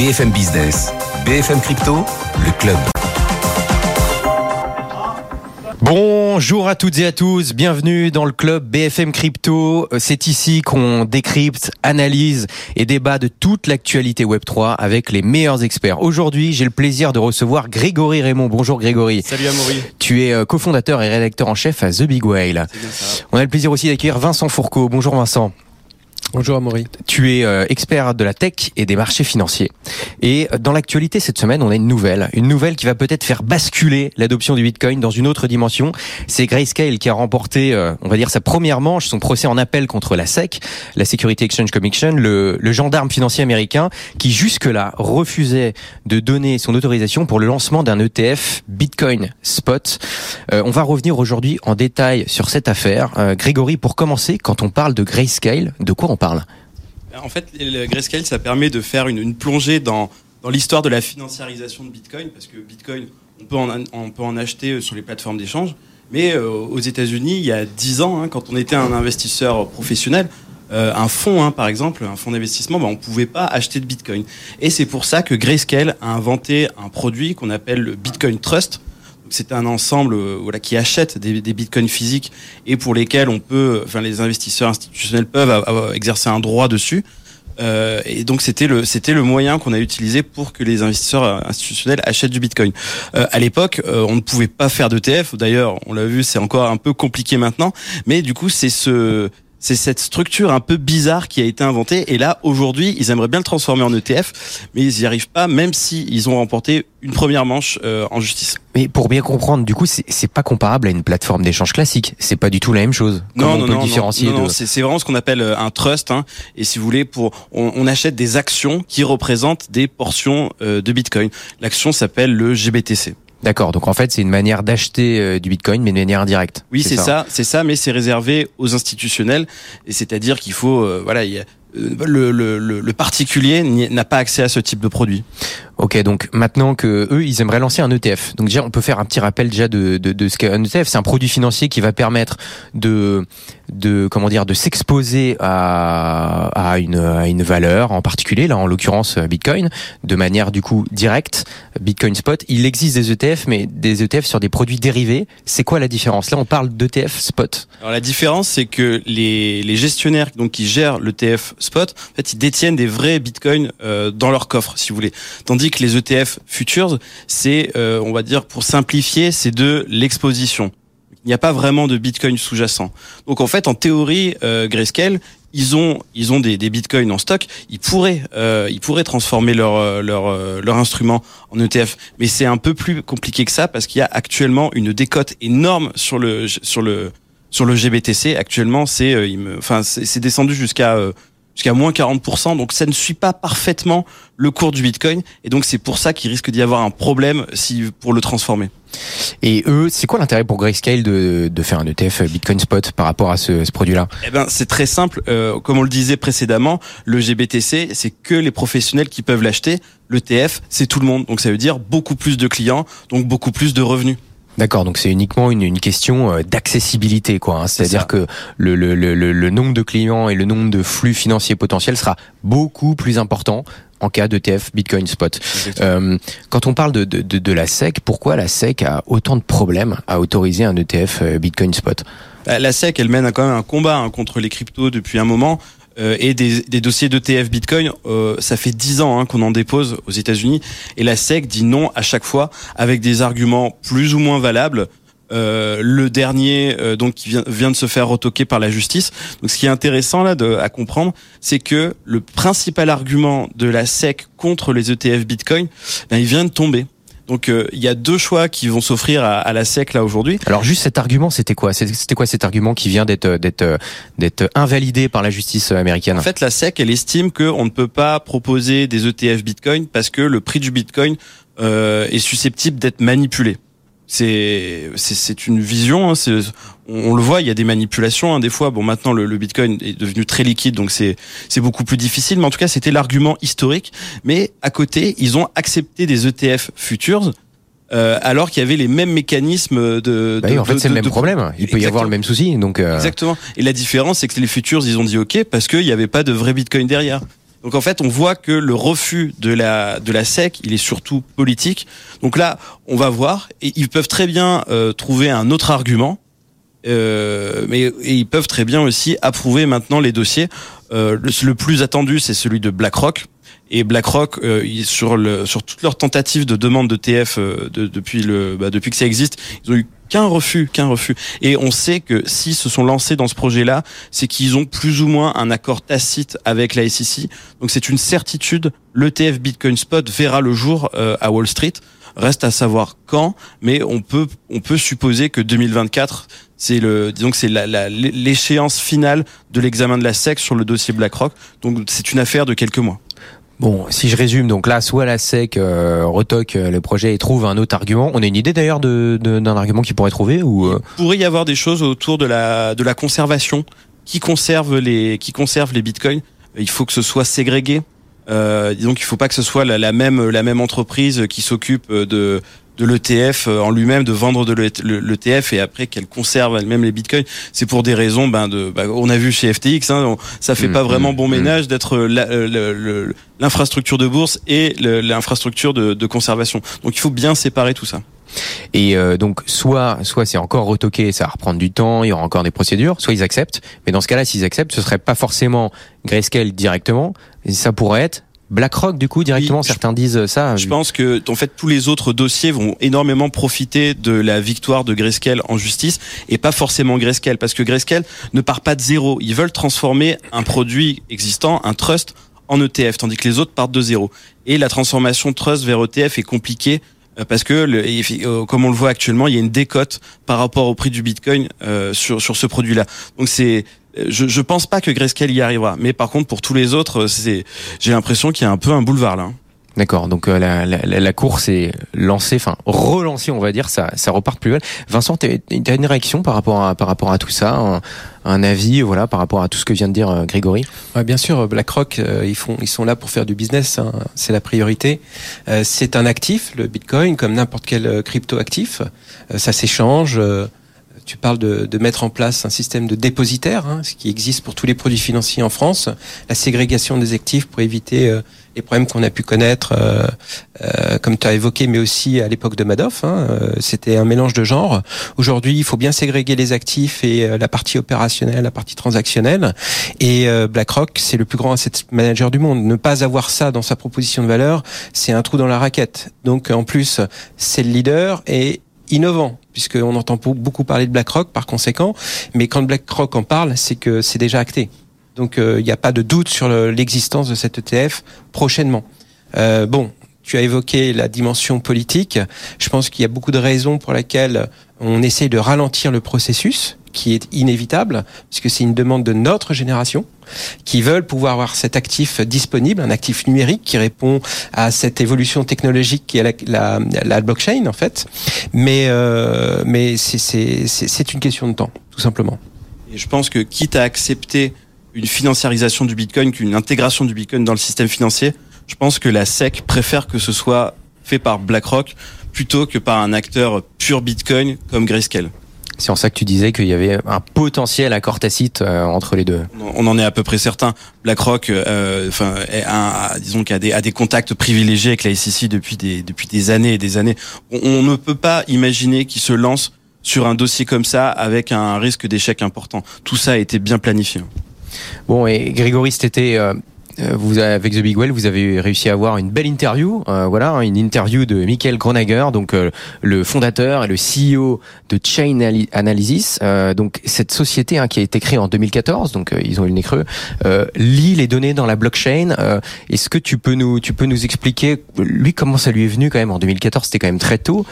BFM Business, BFM Crypto, le club. Bonjour à toutes et à tous, bienvenue dans le club BFM Crypto. C'est ici qu'on décrypte, analyse et débat de toute l'actualité Web3 avec les meilleurs experts. Aujourd'hui, j'ai le plaisir de recevoir Grégory Raymond. Bonjour Grégory. Salut Amaury. Tu es euh, cofondateur et rédacteur en chef à The Big Whale. On a le plaisir aussi d'accueillir Vincent Fourcault. Bonjour Vincent. Bonjour Amaury. Tu es euh, expert de la tech et des marchés financiers. Et dans l'actualité cette semaine, on a une nouvelle. Une nouvelle qui va peut-être faire basculer l'adoption du Bitcoin dans une autre dimension. C'est Grayscale qui a remporté, euh, on va dire, sa première manche, son procès en appel contre la SEC, la Security Exchange Commission, le, le gendarme financier américain, qui jusque-là refusait de donner son autorisation pour le lancement d'un ETF Bitcoin Spot. Euh, on va revenir aujourd'hui en détail sur cette affaire. Grégory, pour commencer, quand on parle de Grayscale, de quoi on En fait, le Grayscale, ça permet de faire une, plongée dans, dans l'histoire de la financiarisation de Bitcoin, parce que Bitcoin, on peut en, on peut en acheter euh, sur les plateformes d'échange, mais euh, aux États-Unis, il y a 10 ans, hein, quand on était un investisseur professionnel, euh, un fonds, hein, par exemple, un fonds d'investissement, ben, on ne pouvait pas acheter de Bitcoin. Et c'est pour ça que Grayscale a inventé un produit qu'on appelle le Bitcoin Trust, c'est un ensemble euh, voilà, qui achète des, bitcoins physiques et pour lesquels on peut, enfin, les investisseurs institutionnels peuvent exercer un droit dessus. Euh, et donc c'était le c'était le moyen qu'on a utilisé pour que les investisseurs institutionnels achètent du Bitcoin. Euh, à l'époque, euh, on ne pouvait pas faire d'ETF. D'ailleurs, on l'a vu, c'est encore un peu compliqué maintenant. Mais du coup, c'est ce c'est cette structure un peu bizarre qui a été inventée. Et là, aujourd'hui, ils aimeraient bien le transformer en ETF, mais ils n'y arrivent pas, même s'ils ils ont remporté une première manche euh, en justice. Mais pour bien comprendre, du coup, c'est pas comparable à une plateforme d'échange classique. C'est pas du tout la même chose. Non, non, non, différencier non, c'est vraiment ce qu'on appelle euh, un trust. Hein. Et si vous voulez, pour on, on, achète des actions qui représentent des portions euh, de Bitcoin. L'action s'appelle le GBTC. D'accord. Donc en fait, c'est une manière d'acheter euh, du Bitcoin, mais de manière indirecte. Oui, c'est ça, c'est ça, mais c'est réservé aux institutionnels. Et c'est-à-dire qu'il faut, euh, voilà, y a, euh, le, le, le, particulier n'a pas accès à ce type de produit. Ok, donc maintenant que eux, ils aimeraient lancer un ETF. Donc déjà, on peut faire un petit rappel déjà de, de, de ce qu'est un ETF. C'est un produit financier qui va permettre de, de comment dire, de s'exposer à, à, une, à une valeur en particulier, là en l'occurrence Bitcoin, de manière du coup directe. Bitcoin Spot. Il existe des ETF, mais des ETF sur des produits dérivés. C'est quoi la différence? Là, on parle d'ETF Spot. Alors la différence, c'est que les, les gestionnaires donc qui gèrent l'ETF Spot, en fait, ils détiennent des vrais Bitcoins euh, dans leur coffre, si vous voulez. Tandis les ETF futures, c'est, euh, on va dire, pour simplifier, c'est de l'exposition. Il n'y a pas vraiment de Bitcoin sous-jacent. Donc en fait, en théorie, euh, Grayscale, ils ont ils ont des, des bitcoins en stock, ils pourraient euh, ils pourraient transformer leur leur leur instrument en ETF, mais c'est un peu plus compliqué que ça parce qu'il y a actuellement une décote énorme sur le sur le sur le GBTC. Actuellement, c'est euh, enfin c'est descendu jusqu'à jusqu'à moins 40%. Donc ça ne suit pas parfaitement le cours du Bitcoin. Et donc c'est pour ça qu'il risque d'y avoir un problème si, pour le transformer. Et eux, c'est quoi l'intérêt pour Grayscale de, de faire un ETF Bitcoin Spot par rapport à ce, ce produit-là? Eh ben, c'est très simple. Euh, comme on le disait précédemment, le GBTC, c'est que les professionnels qui peuvent l'acheter. Le TF, c'est tout le monde. Donc ça veut dire beaucoup plus de clients, donc beaucoup plus de revenus. D'accord, donc c'est uniquement une, une question euh, d'accessibilité, quoi. Hein. C'est-à-dire que le, le, le, le, nombre de clients et le nombre de flux financiers potentiels sera beaucoup plus important en cas d'ETF Bitcoin Spot. Euh, quand on parle de, de, de, de, la SEC, pourquoi la SEC a autant de problèmes à autoriser un ETF euh, Bitcoin Spot? La SEC, elle mène quand même un combat hein, contre les cryptos depuis un moment. Euh, et des, des dossiers d'ETF Bitcoin, euh, ça fait dix ans hein, qu'on en dépose aux États-Unis, et la SEC dit non à chaque fois avec des arguments plus ou moins valables. Euh, le dernier euh, donc qui vient, vient, de se faire retoquer par la justice. Donc ce qui est intéressant là de, à comprendre, c'est que le principal argument de la SEC contre les ETF Bitcoin, ben, il vient de tomber. Donc euh, il y a deux choix qui vont s'offrir à, à, la SEC là aujourd'hui. Alors juste cet argument, c'était quoi? C'était quoi cet argument qui vient d'être d'être d'être invalidé par la justice américaine? En fait, la SEC elle estime qu'on ne peut pas proposer des ETF Bitcoin parce que le prix du Bitcoin euh, est susceptible d'être manipulé c'est c'est une vision. Hein, on, on, le voit, il y a des manipulations. Hein, des fois, bon, maintenant le, le, Bitcoin est devenu très liquide, donc c'est c'est beaucoup plus difficile. Mais en tout cas, c'était l'argument historique. Mais à côté, ils ont accepté des ETF futures. Euh, alors qu'il y avait les mêmes mécanismes de. Bah oui, en fait, c'est le même problème. Il peut y avoir le même souci, donc. Euh... Exactement. Et la différence, c'est que les futures, ils ont dit OK parce qu'il n'y avait pas de vrai Bitcoin derrière. Donc en fait, on voit que le refus de la de la SEC, il est surtout politique. Donc là, on va voir et ils peuvent très bien euh, trouver un autre argument. Euh, mais et ils peuvent très bien aussi approuver maintenant les dossiers. Euh, le, le, plus attendu, c'est celui de BlackRock. Et BlackRock, euh, sur le sur toutes leurs tentatives de demande de TF euh, de, depuis le bah, depuis que ça existe, ils ont eu qu'un refus, qu'un refus. Et on sait que s'ils se sont lancés dans ce projet-là, c'est qu'ils ont plus ou moins un accord tacite avec la SEC. Donc c'est une certitude, l'ETF Bitcoin Spot verra le jour euh, à Wall Street. Reste à savoir quand, mais on peut on peut supposer que 2024 c'est le disons que c'est l'échéance finale de l'examen de la SEC sur le dossier BlackRock. Donc c'est une affaire de quelques mois. Bon, si je résume, donc là, soit la SEC euh, retoque euh, le projet et trouve un autre argument. On a une idée d'ailleurs d'un argument qu'il pourrait trouver ou euh... Il pourrait y avoir des choses autour de la de la conservation qui conserve les qui conserve les bitcoins. Il faut que ce soit ségrégué. Euh, disons qu'il faut pas que ce soit la même la même entreprise qui s'occupe de de l'ETF euh, en lui-même, de vendre de l'ETF et après qu'elle conserve elle-même les bitcoins. C'est pour des raisons, ben de, ben, on a vu chez FTX, hein, ça fait mmh, pas vraiment mmh, bon mmh. ménage d'être euh, l'infrastructure de bourse et l'infrastructure de, de conservation. Donc il faut bien séparer tout ça. Et euh, donc soit soit c'est encore retoqué, ça va reprendre du temps, il y aura encore des procédures, soit ils acceptent. Mais dans ce cas-là, s'ils acceptent, ce serait pas forcément Grayscale directement, ça pourrait être BlackRock, du coup, directement, certains disent ça. Je pense que, en fait, tous les autres dossiers vont énormément profiter de la victoire de Grayscale en justice et pas forcément Grayscale, parce que Grayscale ne part pas de zéro. Ils veulent transformer un produit existant, un trust, en ETF, tandis que les autres partent de zéro. Et la transformation trust vers ETF est compliquée parce que euh, comme on le voit actuellement, il y a une décote par rapport au prix du Bitcoin euh, sur sur ce produit-là. Donc c'est je, je pense pas que Grayscale y arrivera, mais par contre pour tous les autres, c'est j'ai l'impression qu'il y a un peu un boulevard là. D'accord, donc euh, la, la, la, course est lancée, enfin relancée, on va dire, ça, ça repart plus belle. Vincent, tu as une réaction par rapport à, par rapport à tout ça, un, un, avis, voilà, par rapport à tout ce que vient de dire euh, Grégory? Ouais, Bien sûr, BlackRock, euh, ils font, ils sont là pour faire du business, hein, c'est la priorité. c'est un actif, le Bitcoin, comme n'importe quel crypto actif. ça s'échange tu parles de, de, mettre en place un système de dépositaire, hein, ce qui existe pour tous les produits financiers en France, la ségrégation des actifs pour éviter euh, les problèmes qu'on a pu connaître, euh, euh, comme tu as évoqué, mais aussi à l'époque de Madoff. Hein, euh, C'était un mélange de genres. Aujourd'hui, il faut bien ségréguer les actifs et euh, la partie opérationnelle, la partie transactionnelle. Et BlackRock, c'est le plus grand asset manager du monde. Ne pas avoir ça dans sa proposition de valeur, c'est un trou dans la raquette. Donc en plus, c'est le leader et innovant, puisqu'on entend beaucoup parler de BlackRock par conséquent, mais quand BlackRock en parle, c'est que c'est déjà acté. Donc il euh, n'y a pas de doute sur l'existence de cet ETF prochainement. Euh, bon, tu as évoqué la dimension politique. Je pense qu'il y a beaucoup de raisons pour lesquelles on essaie de ralentir le processus qui est inévitable, puisque c'est une demande de notre génération, qui veulent pouvoir avoir cet actif disponible, un actif numérique qui répond à cette évolution technologique qui est la blockchain en fait. Mais, euh, mais c'est une question de temps, tout simplement. Et je pense que quitte à accepter une financiarisation du Bitcoin qu'une intégration du Bitcoin dans le système financier, je pense que la SEC préfère que ce soit fait par BlackRock plutôt que par un acteur pur Bitcoin comme Grayscale. C'est en ça que tu disais qu'il y avait un potentiel accord tacite euh, entre les deux. On en est à peu près certain. BlackRock, euh, enfin, disons qu'il a des, a des contacts privilégiés avec la SEC depuis des depuis des années et des années. On, on ne peut pas imaginer qu'il se lance sur un dossier comme ça avec un risque d'échec important. Tout ça a été bien planifié. Bon, et Grégory, c'était euh, euh, vous avec The Big Well, vous avez réussi à avoir une belle interview, euh, voilà, une interview de Michael Gronager, donc euh, le fondateur et le CEO de Chain Analysis. Euh, donc cette société hein, qui a été créée en 2014, donc ils ont eu le nez creux, lit les données dans la blockchain. Est-ce que tu peux nous, tu peux nous expliquer, lui, comment ça lui est venu quand même en 2014 C'était quand même très tôt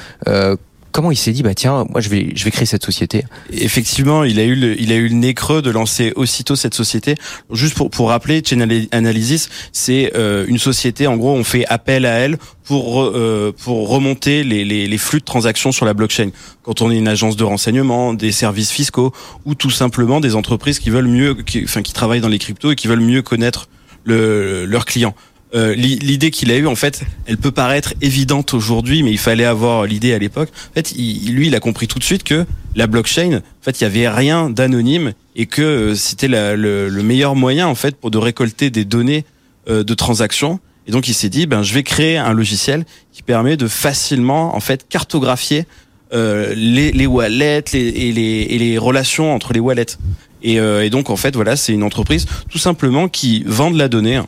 comment il s'est dit bah tiens moi je vais je vais créer cette société. Effectivement il a eu le, il a eu le nez creux de lancer aussitôt cette société. Juste pour pour rappeler Chain Analysis c'est euh, une société en gros on fait appel à elle pour euh, pour remonter les, les, flux de transactions sur la blockchain. Quand on est une agence de renseignement des services fiscaux ou tout simplement des entreprises qui veulent mieux qui, enfin qui travaillent dans les cryptos et qui veulent mieux connaître le, leurs clients euh, l'idée qu'il a eue, en fait, elle peut paraître évidente aujourd'hui, mais il fallait avoir l'idée à l'époque. En fait, il, lui, il a compris tout de suite que la blockchain, en fait, il y avait rien d'anonyme et que euh, c'était le, le, meilleur moyen, en fait, pour de récolter des données euh, de transactions. Et donc il s'est dit, ben je vais créer un logiciel qui permet de facilement en fait cartographier euh, les, les wallets les, et, les, et les relations entre les wallets. Et, euh, et donc en fait voilà, c'est une entreprise tout simplement qui vend de la donnée.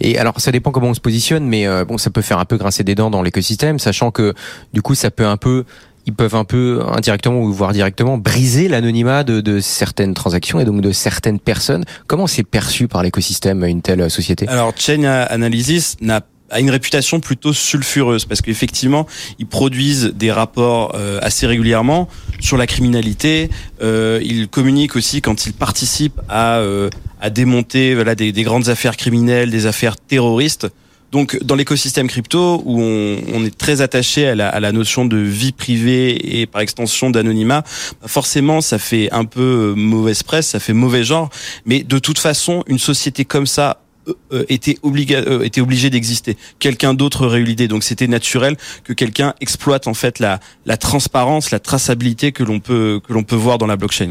Et alors, ça dépend comment on se positionne, mais euh, bon, ça peut faire un peu grincer des dents dans l'écosystème, sachant que du coup, ça peut un peu, ils peuvent un peu indirectement ou voire directement briser l'anonymat de, de certaines transactions et donc de certaines personnes. Comment c'est perçu par l'écosystème une telle société? Alors Chain Analysis n'a a une réputation plutôt sulfureuse parce qu'effectivement ils produisent des rapports euh, assez régulièrement sur la criminalité. Euh, ils communiquent aussi quand ils participent à euh, à démonter voilà des, des grandes affaires criminelles, des affaires terroristes. Donc dans l'écosystème crypto où on, on est très attaché à la, à la notion de vie privée et par extension d'anonymat, bah, forcément ça fait un peu euh, mauvaise presse, ça fait mauvais genre. Mais de toute façon, une société comme ça était obliga euh, était obligé d'exister. Quelqu'un d'autre aurait eu l'idée, donc c'était naturel que quelqu'un exploite en fait la la transparence, la traçabilité que l'on peut que l'on peut voir dans la blockchain.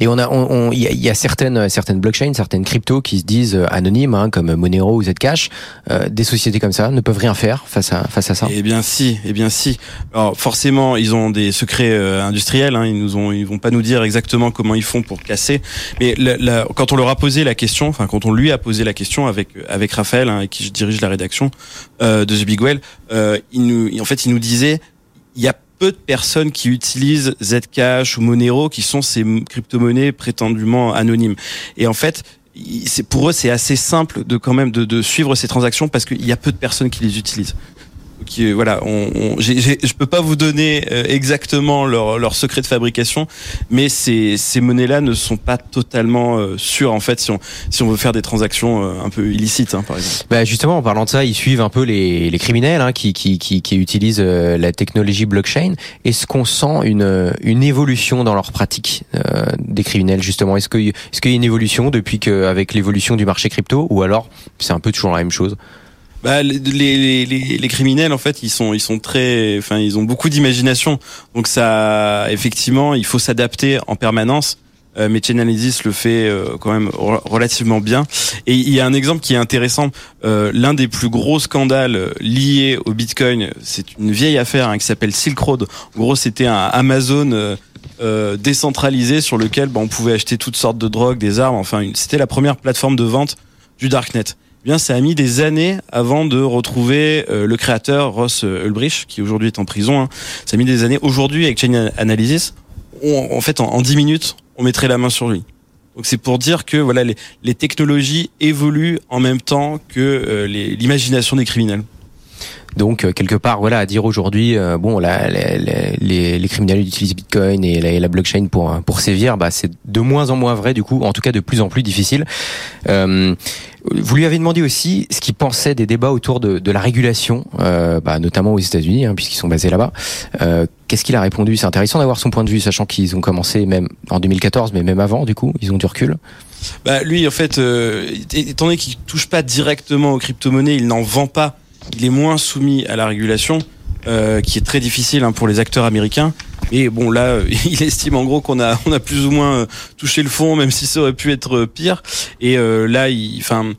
Et on a, on, on- il y y a certaines, certaines blockchains, certaines cryptos qui se disent euh, anonymes, hein, comme Monero ou Zcash. Euh, des sociétés comme ça ne peuvent rien faire face à, face à ça. Eh bien si, eh bien si. Alors forcément, ils ont des secrets euh, industriels. Hein, ils nous ont, ils vont pas nous dire exactement comment ils font pour casser. Mais la- la- quand on leur a posé la question, enfin quand on lui a posé la question avec Raphaël, hein, qui dirige la rédaction euh, de The Big Well, euh, il nous, en fait, il nous disait, il y a peu de personnes qui utilisent Zcash ou Monero, qui sont ces crypto-monnaies prétendument anonymes. Et en fait, pour eux, c'est assez simple de quand même de suivre ces transactions parce qu'il y a peu de personnes qui les utilisent. Donc, euh, voilà, on, on, j'ai- j'ai- je peux pas vous donner euh, exactement leur, leur secret de fabrication, mais ces, ces monnaies-là ne sont pas totalement euh, sûres en fait si on, si on veut faire des transactions un peu illicites, hein, par exemple. Bah justement, en parlant de ça, ils suivent un peu les, les criminels hein, qui, qui, qui, qui utilisent la technologie blockchain. Est-ce qu'on sent une, une évolution dans leur pratique euh, des criminels justement? Est-ce qu'il est qu'il y a une évolution depuis qu'avec l'évolution du marché crypto ou alors c'est un peu toujours la même chose? Bah, les, les, les, les criminels en fait ils sont ils sont très enfin ils ont beaucoup d'imagination. Donc ça effectivement il faut s'adapter en permanence. Euh, mais Chainalysis le fait euh, quand même re- relativement bien. Et il y a un exemple qui est intéressant. Euh, l'un des plus gros scandales euh, liés au Bitcoin c'est une vieille affaire hein, qui s'appelle Silk Road. En gros c'était un Amazon euh, euh, décentralisé sur lequel bah, on pouvait acheter toutes sortes de drogues des armes. Enfin c'était la première plateforme de vente du darknet bien, ça a mis des années avant de retrouver euh, le créateur Ross euh, Ulbricht, qui aujourd'hui est en prison. hein. Ça a mis des années. Aujourd'hui, avec Chain Analysis, on- en fait, en, en 10 minutes, on mettrait la main sur lui. Donc c'est pour dire que voilà, les, les technologies évoluent en même temps que euh, les- l'imagination des criminels. Donc euh, quelque part, voilà, à dire aujourd'hui, euh, bon, la- la- les, les criminels utilisent Bitcoin et la, et la blockchain pour pour sévir, bah c'est de moins en moins vrai du coup, en tout cas de plus en plus difficile. Euh, vous lui avez demandé aussi ce qu'il pensait des débats autour de, de la régulation, euh, bah, notamment aux États-Unis, hein, puisqu'ils sont basés là-bas. Euh, Qu'est-ce qu'il a répondu? C'est intéressant d'avoir son point de vue, sachant qu'ils ont commencé même en 2014, mais même avant, du coup, ils ont du recul. Bah, lui, en fait, euh, étant donné qu'il touche pas directement aux crypto-monnaies, il n'en vend pas, il est moins soumis à la régulation, euh, qui est très difficile hein, pour les acteurs américains. Et bon, là, euh, il estime en gros qu'on a, on a plus ou moins euh, touché le fond, même si ça aurait pu être euh, pire. Et là, il, enfin,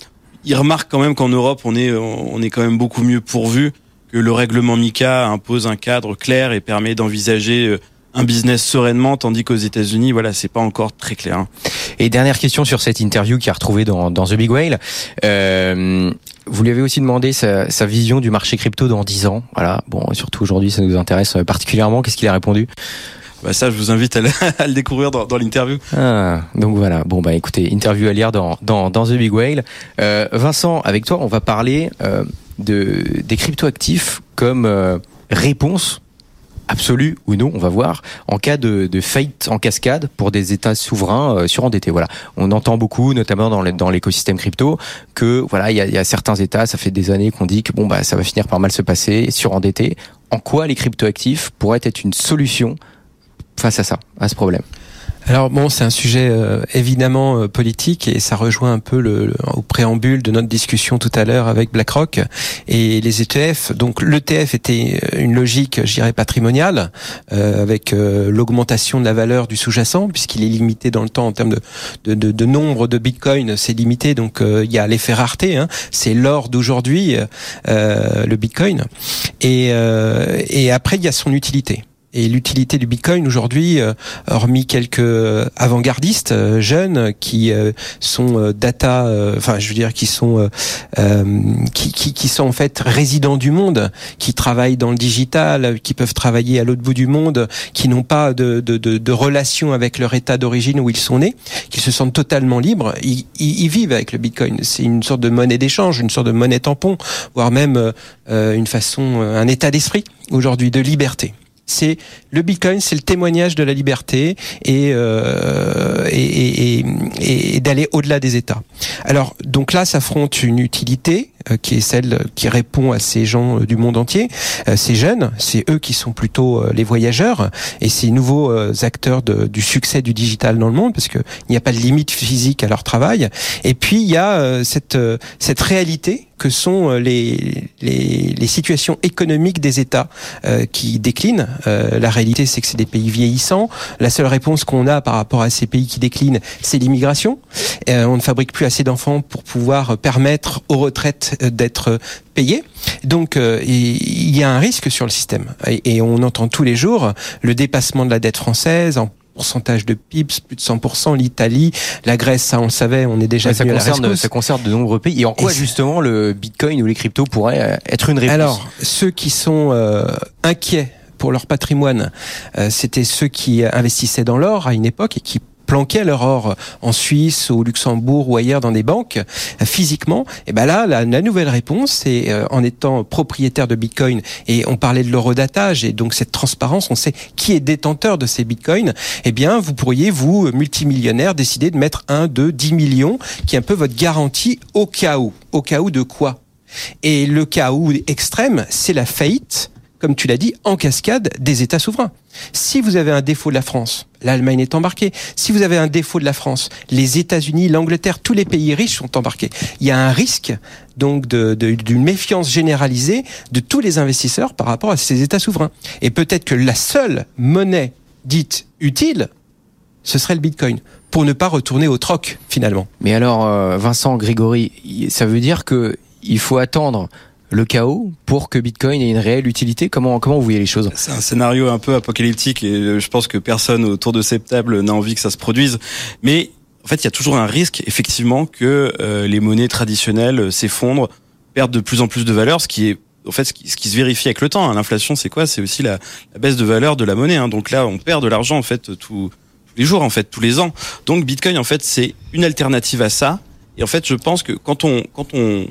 il remarque quand même qu'en Europe, on est, on est quand même beaucoup mieux pourvu, que le règlement MICA impose un cadre clair et permet d'envisager un business sereinement, tandis qu'aux États-Unis, voilà, c'est pas encore très clair. hein. Et dernière question sur cette interview qui a retrouvé dans, dans The Big Whale. Euh, vous lui avez aussi demandé sa, sa vision du marché crypto dans 10 ans. Voilà. Bon, surtout aujourd'hui, ça nous intéresse particulièrement. Qu'est-ce qu'il a répondu? Bah ça, je vous invite à le, à le découvrir dans, dans l'interview. ah, Donc voilà. Bon bah écoutez, interview à lire dans dans, dans The Big Whale. Euh, Vincent, avec toi, on va parler euh, de des cryptoactifs comme euh, réponse absolue ou non, on va voir, en cas de, faillite en cascade pour des États souverains euh, surendettés. Voilà, on entend beaucoup, notamment dans l'écosystème crypto, que voilà, il y a, il y a certains États, ça fait des années qu'on dit que bon bah ça va finir par mal se passer, surendettés. En quoi les cryptoactifs pourraient être une solution face à ça, à ce problème? Alors bon, c'est un sujet euh, évidemment euh, politique et ça rejoint un peu le, au préambule de notre discussion tout à l'heure avec BlackRock et les ETF. Donc l'ETF était une logique, je dirais, patrimoniale euh, avec l'augmentation de la valeur du sous-jacent puisqu'il est limité dans le temps en termes de, de, de, de nombre de bitcoins, c'est limité. Donc il y a l'effet rareté, hein, c'est l'or d'aujourd'hui, le bitcoin. Et, et après il y a son utilité et l'utilité du Bitcoin aujourd'hui, euh, hormis quelques avant-gardistes euh, jeunes qui euh, sont data, enfin je veux dire qui sont qui, qui, qui, sont en fait résidents du monde, qui travaillent dans le digital, qui peuvent travailler à l'autre bout du monde, qui n'ont pas de, de, de, de, relation avec leur état d'origine où ils sont nés, qui se sentent totalement libres, ils, ils, vivent avec le Bitcoin. C'est une sorte de monnaie d'échange, une sorte de monnaie tampon, voire même une façon, un état d'esprit aujourd'hui de liberté c'est le Bitcoin, c'est le témoignage de la liberté et, euh, et, et, et d'aller au-delà des États. Alors donc là, s'affronte une utilité euh, qui est celle qui répond à ces gens euh, du monde entier, euh, ces jeunes, c'est eux qui sont plutôt les voyageurs et ces nouveaux acteurs de, du succès du digital dans le monde parce que il n'y a pas de limite physique à leur travail. Et puis il y a cette cette réalité que sont les, les, les, situations économiques des États qui déclinent. la réalité, c'est que c'est des pays vieillissants. La seule réponse qu'on a par rapport à ces pays qui déclinent, c'est l'immigration. on ne fabrique plus assez d'enfants pour pouvoir permettre aux retraites d'être payé. Donc euh, il y a un risque sur le système. Et, on entend tous les jours le dépassement de la dette française en pourcentage de PIB, plus de 100%, l'Italie, la Grèce, ça on le savait, on est déjà ça concerne, ça concerne de nombreux pays. Et en quoi justement le Bitcoin ou les cryptos pourraient euh, être une réponse? Alors, ceux qui sont euh, inquiets pour leur patrimoine, c'était ceux qui investissaient dans l'or à une époque et qui planquaient leur or en Suisse, au Luxembourg ou ailleurs dans des banques euh, physiquement, et ben là la, nouvelle réponse c'est euh, en étant propriétaire de Bitcoin et on parlait de l'eurodatage et donc cette transparence, on sait qui est détenteur de ces Bitcoins, eh bien vous pourriez vous multimillionnaire décider de mettre un, deux, dix millions qui est un peu votre garantie au cas où. Au cas où de quoi? Et le cas où extrême, c'est la faillite comme tu l'as dit, en cascade des États souverains. Si vous avez un défaut de la France, l'Allemagne est embarquée. Si vous avez un défaut de la France, les États-Unis, l'Angleterre, tous les pays riches sont embarqués. Il y a un risque donc d'une méfiance généralisée de tous les investisseurs par rapport à ces États souverains. Et peut-être que la seule monnaie dite utile, ce serait le Bitcoin pour ne pas retourner au troc finalement. Mais alors, euh, Vincent Grégory, ça veut dire que il faut attendre le chaos pour que Bitcoin ait une réelle utilité Comment comment vous voyez les choses? C'est un scénario un peu apocalyptique et euh, je pense que personne autour de cette table n'a envie que ça se produise. Mais en fait, il y a toujours un risque, effectivement, que euh, les monnaies traditionnelles s'effondrent, perdent de plus en plus de valeur, ce qui est en fait ce qui, se vérifie avec le temps. Hein. L'inflation, c'est quoi? C'est aussi la, baisse de valeur de la monnaie. Hein. Donc là, on perd de l'argent en fait tous les jours, en fait, tous les ans. Donc Bitcoin, en fait, c'est une alternative à ça. Et en fait, je pense que quand on quand on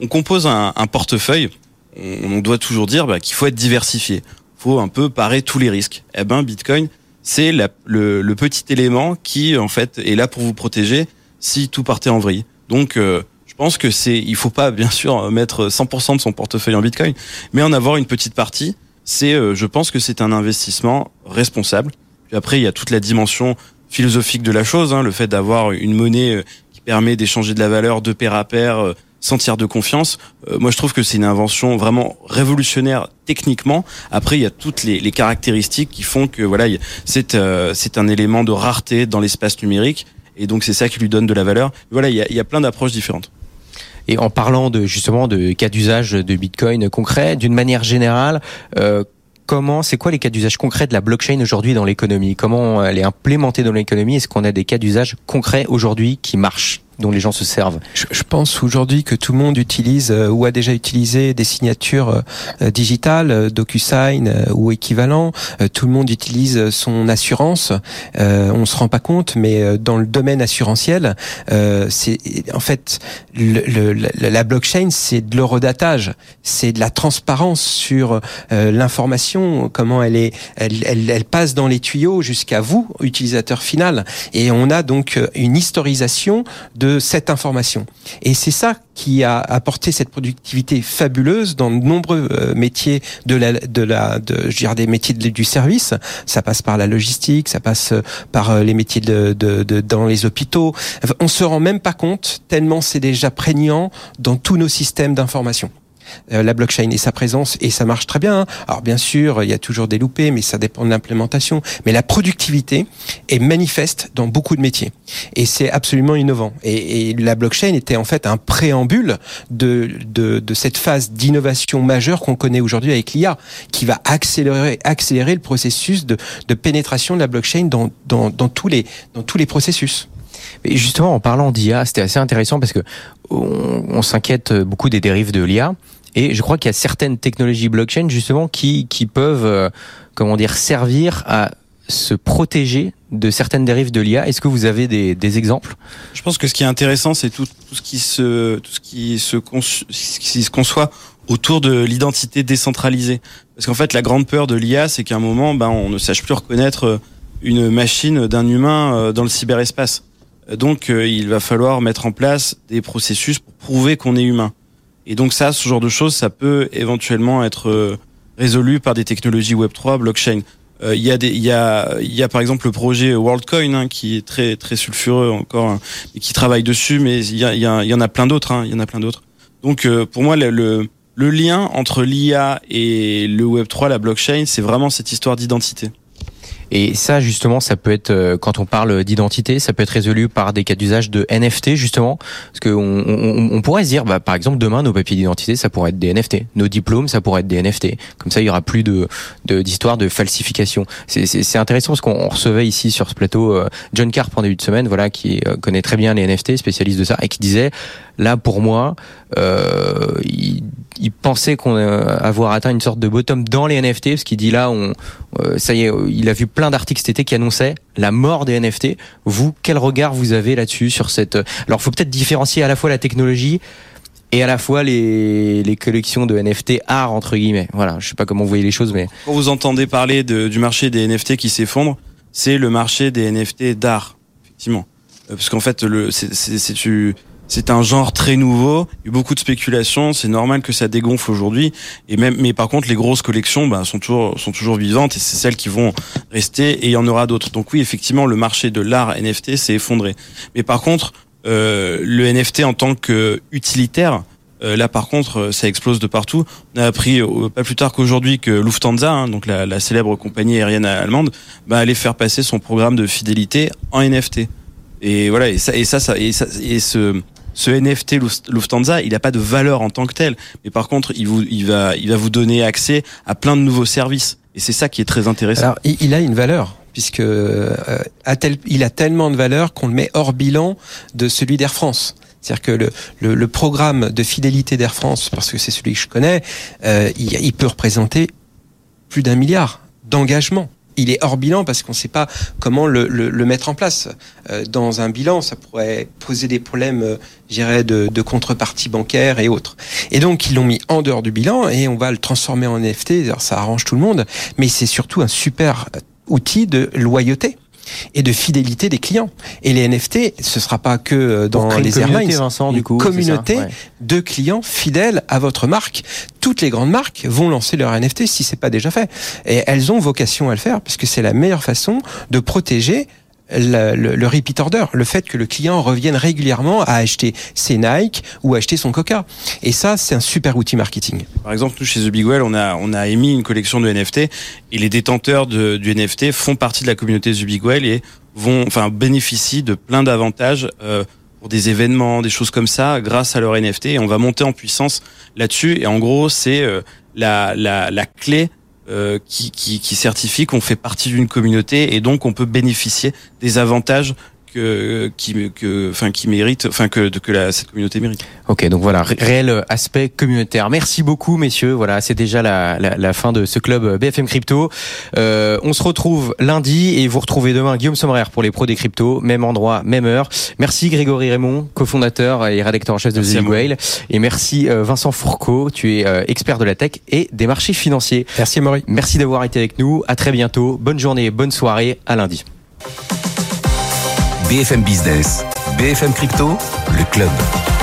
on compose un, portefeuille, on, doit toujours dire bah, qu'il faut être diversifié. Faut un peu parer tous les risques. Eh ben, Bitcoin, c'est le, petit élément qui en fait est là pour vous protéger si tout partait en vrille. Donc, euh, je pense que c'est, il faut pas bien sûr mettre 100% de son portefeuille en Bitcoin, mais en avoir une petite partie. C'est, euh, je pense que c'est un investissement responsable. Puis après, il y a toute la dimension philosophique de la chose, hein, le fait d'avoir une monnaie euh, qui permet d'échanger de la valeur de pair à pair sentir de confiance. Euh, moi, je trouve que c'est une invention vraiment révolutionnaire techniquement. Après, il y a toutes les, les caractéristiques qui font que voilà, c'est euh, c'est un élément de rareté dans l'espace numérique, et donc c'est ça qui lui donne de la valeur. Voilà, il y a, il y a plein d'approches différentes. Et en parlant de justement de cas d'usage de Bitcoin concret, d'une manière générale. Euh, comment, c'est quoi les cas d'usage concrets de la blockchain aujourd'hui dans l'économie? Comment elle est implémentée dans l'économie? Est-ce qu'on a des cas d'usage concrets aujourd'hui qui marchent? Dont les gens se servent je, pense aujourd'hui que tout le monde utilise euh, ou a déjà utilisé des signatures euh, euh, digitales, DocuSign ou équivalent. tout le monde utilise son assurance. on se rend pas compte, mais dans le domaine assurantiel, c'est en fait le, la blockchain, c'est de l'eurodatage, c'est de la transparence sur l'information, comment elle est, elle, elle, elle passe dans les tuyaux jusqu'à vous, utilisateur final, et on a donc une historisation de cette information. Et c'est ça qui a apporté cette productivité fabuleuse dans de nombreux euh, métiers de la, de la, de, je dirais des métiers du service. Ça passe par la logistique, ça passe euh, par euh, les métiers de, de, de dans les hôpitaux. On se rend même pas compte tellement c'est déjà prégnant dans tous nos systèmes d'information. Euh, la blockchain et sa présence et ça marche très bien. Hein. Alors bien sûr, il y a toujours des loupés, mais ça dépend de l'implémentation. Mais la productivité est manifeste dans beaucoup de métiers et c'est absolument innovant. Et, et, la blockchain était en fait un préambule de, de, de cette phase d'innovation majeure qu'on connaît aujourd'hui avec l'IA, qui va accélérer, accélérer le processus de, de pénétration de la blockchain dans, dans, dans tous les dans tous les processus. Et justement, en parlant d'IA, c'était assez intéressant parce que on, on s'inquiète beaucoup des dérives de l'IA. Et je crois qu'il y a certaines technologies blockchain justement qui, qui peuvent, euh, comment dire, servir à se protéger de certaines dérives de l'IA. Est-ce que vous avez des, des, exemples? Je pense que ce qui est intéressant, c'est tout, tout, ce qui se, tout ce qui se, conçu, qui se conçoit autour de l'identité décentralisée. Parce qu'en fait, la grande peur de l'IA, c'est qu'à un moment, ben, on ne sache plus reconnaître une machine d'un humain euh, dans le cyberespace. Donc, euh, il va falloir mettre en place des processus pour prouver qu'on est humain. Et donc ça, ce genre de choses, ça peut éventuellement être euh, résolu par des technologies Web 3, blockchain. Euh, il y a des, y a, y a par exemple le projet WorldCoin hein, qui est très très sulfureux encore hein, et qui travaille dessus, mais il y, a, y, y en a plein d'autres. Hein, il y en a plein d'autres. Donc euh, pour moi, le, le, le lien entre l'IA et le Web 3, la blockchain, c'est vraiment cette histoire d'identité. Et ça, justement, ça peut être, euh, quand on parle d'identité, ça peut être résolu par des cas d'usage de NFT, justement. Parce qu'on on, on, pourrait se dire, bah, par exemple, demain, nos papiers d'identité, ça pourrait être des NFT. Nos diplômes, ça pourrait être des NFT. Comme ça, il y aura plus de d'histoire de, de, falsification. C'est intéressant parce qu'on recevait ici sur ce plateau euh, John Carp en début de semaine, voilà, qui euh, connaît très bien les NFT, spécialiste de ça, et qui disait, là, pour moi, euh, il, il pensait qu'on avoir atteint une sorte de bottom dans les NFT, parce qu'il dit là, on, ça y est, il a vu plein d'articles cet été qui annonçaient la mort des NFT. Vous, quel regard vous avez là-dessus sur cette Alors, faut peut-être différencier à la fois la technologie et à la fois les, les collections de NFT art entre guillemets. Voilà, je sais pas comment vous voyez les choses, mais quand vous entendez parler du marché des NFT qui s'effondre, c'est le marché des NFT d'art, effectivement, euh, parce qu'en fait, le c'est c'est un genre très nouveau, il y a eu beaucoup de spéculation, c'est normal que ça dégonfle aujourd'hui. Et même, mais par contre, les grosses collections bah, sont toujours sont toujours vivantes et c'est celles qui vont rester et il y en aura d'autres. Donc oui, effectivement, le marché de l'art NFT s'est effondré. Mais par contre, euh, le NFT en tant que utilitaire, euh, là, par contre, ça explose de partout. On a appris euh, pas plus tard qu'aujourd'hui que Lufthansa, hein, donc la, la, célèbre compagnie aérienne allemande, bah, allait faire passer son programme de fidélité en NFT. Et voilà, et ça, et ça, ça, et, ça, et ce, ce NFT Lufthansa, il n'a pas de valeur en tant que tel, mais par contre, il, vous, il, va, il va vous donner accès à plein de nouveaux services. Et c'est ça qui est très intéressant. Alors, il a une valeur puisque euh, a tel, il a tellement de valeur qu'on le met hors bilan de celui d'Air France. C'est-à-dire que le, le, le, programme de fidélité d'Air France, parce que c'est celui que je connais, euh, il, il peut représenter plus d'un milliard d'engagement il est hors bilan parce qu'on ne sait pas comment le, le, le, mettre en place. Euh, dans un bilan, ça pourrait poser des problèmes, euh, j'irais, de, de, contrepartie bancaire et autres. Et donc, ils l'ont mis en dehors du bilan et on va le transformer en NFT. Alors, ça arrange tout le monde, mais c'est surtout un super outil de loyauté et de fidélité des clients. Et les NFT, ce sera pas que euh, dans les airlines, Vincent, du coup, communauté ça, ouais. de clients fidèles à votre marque. Toutes les grandes marques vont lancer leur NFT si c'est pas déjà fait. Et elles ont vocation à le faire parce que c'est la meilleure façon de protéger le, le, le, repeat order, le fait que le client revienne régulièrement à acheter ses Nike ou acheter son Coca. Et ça, c'est un super outil marketing. Par exemple, nous chez The Well, on a on a émis une collection de NFT et les détenteurs de, du NFT font partie de la communauté The Big Well et vont, enfin, bénéficient de plein d'avantages. Euh, pour des événements, des choses comme ça, grâce à leur NFT, et on va monter en puissance là-dessus. Et en gros, c'est euh, la, la, la clé qui, qui, qui certifie qu'on fait partie d'une communauté et donc on peut bénéficier des avantages que qui que enfin qui mérite enfin que que la, cette communauté mérite. Ok donc voilà réel aspect communautaire. Merci beaucoup messieurs. Voilà c'est déjà la, la, la, fin de ce club BFM Crypto. Euh, on se retrouve lundi et vous retrouvez demain Guillaume Sommerer pour les pros des cryptos même endroit même heure. Merci Grégory Raymond cofondateur et rédacteur en chef de The Whale et merci euh, Vincent Fourcault tu es euh, expert de la tech et des marchés financiers. Merci Maury. Merci d'avoir été avec nous. À très bientôt. Bonne journée bonne soirée. À lundi. BFM Business, BFM Crypto, le club.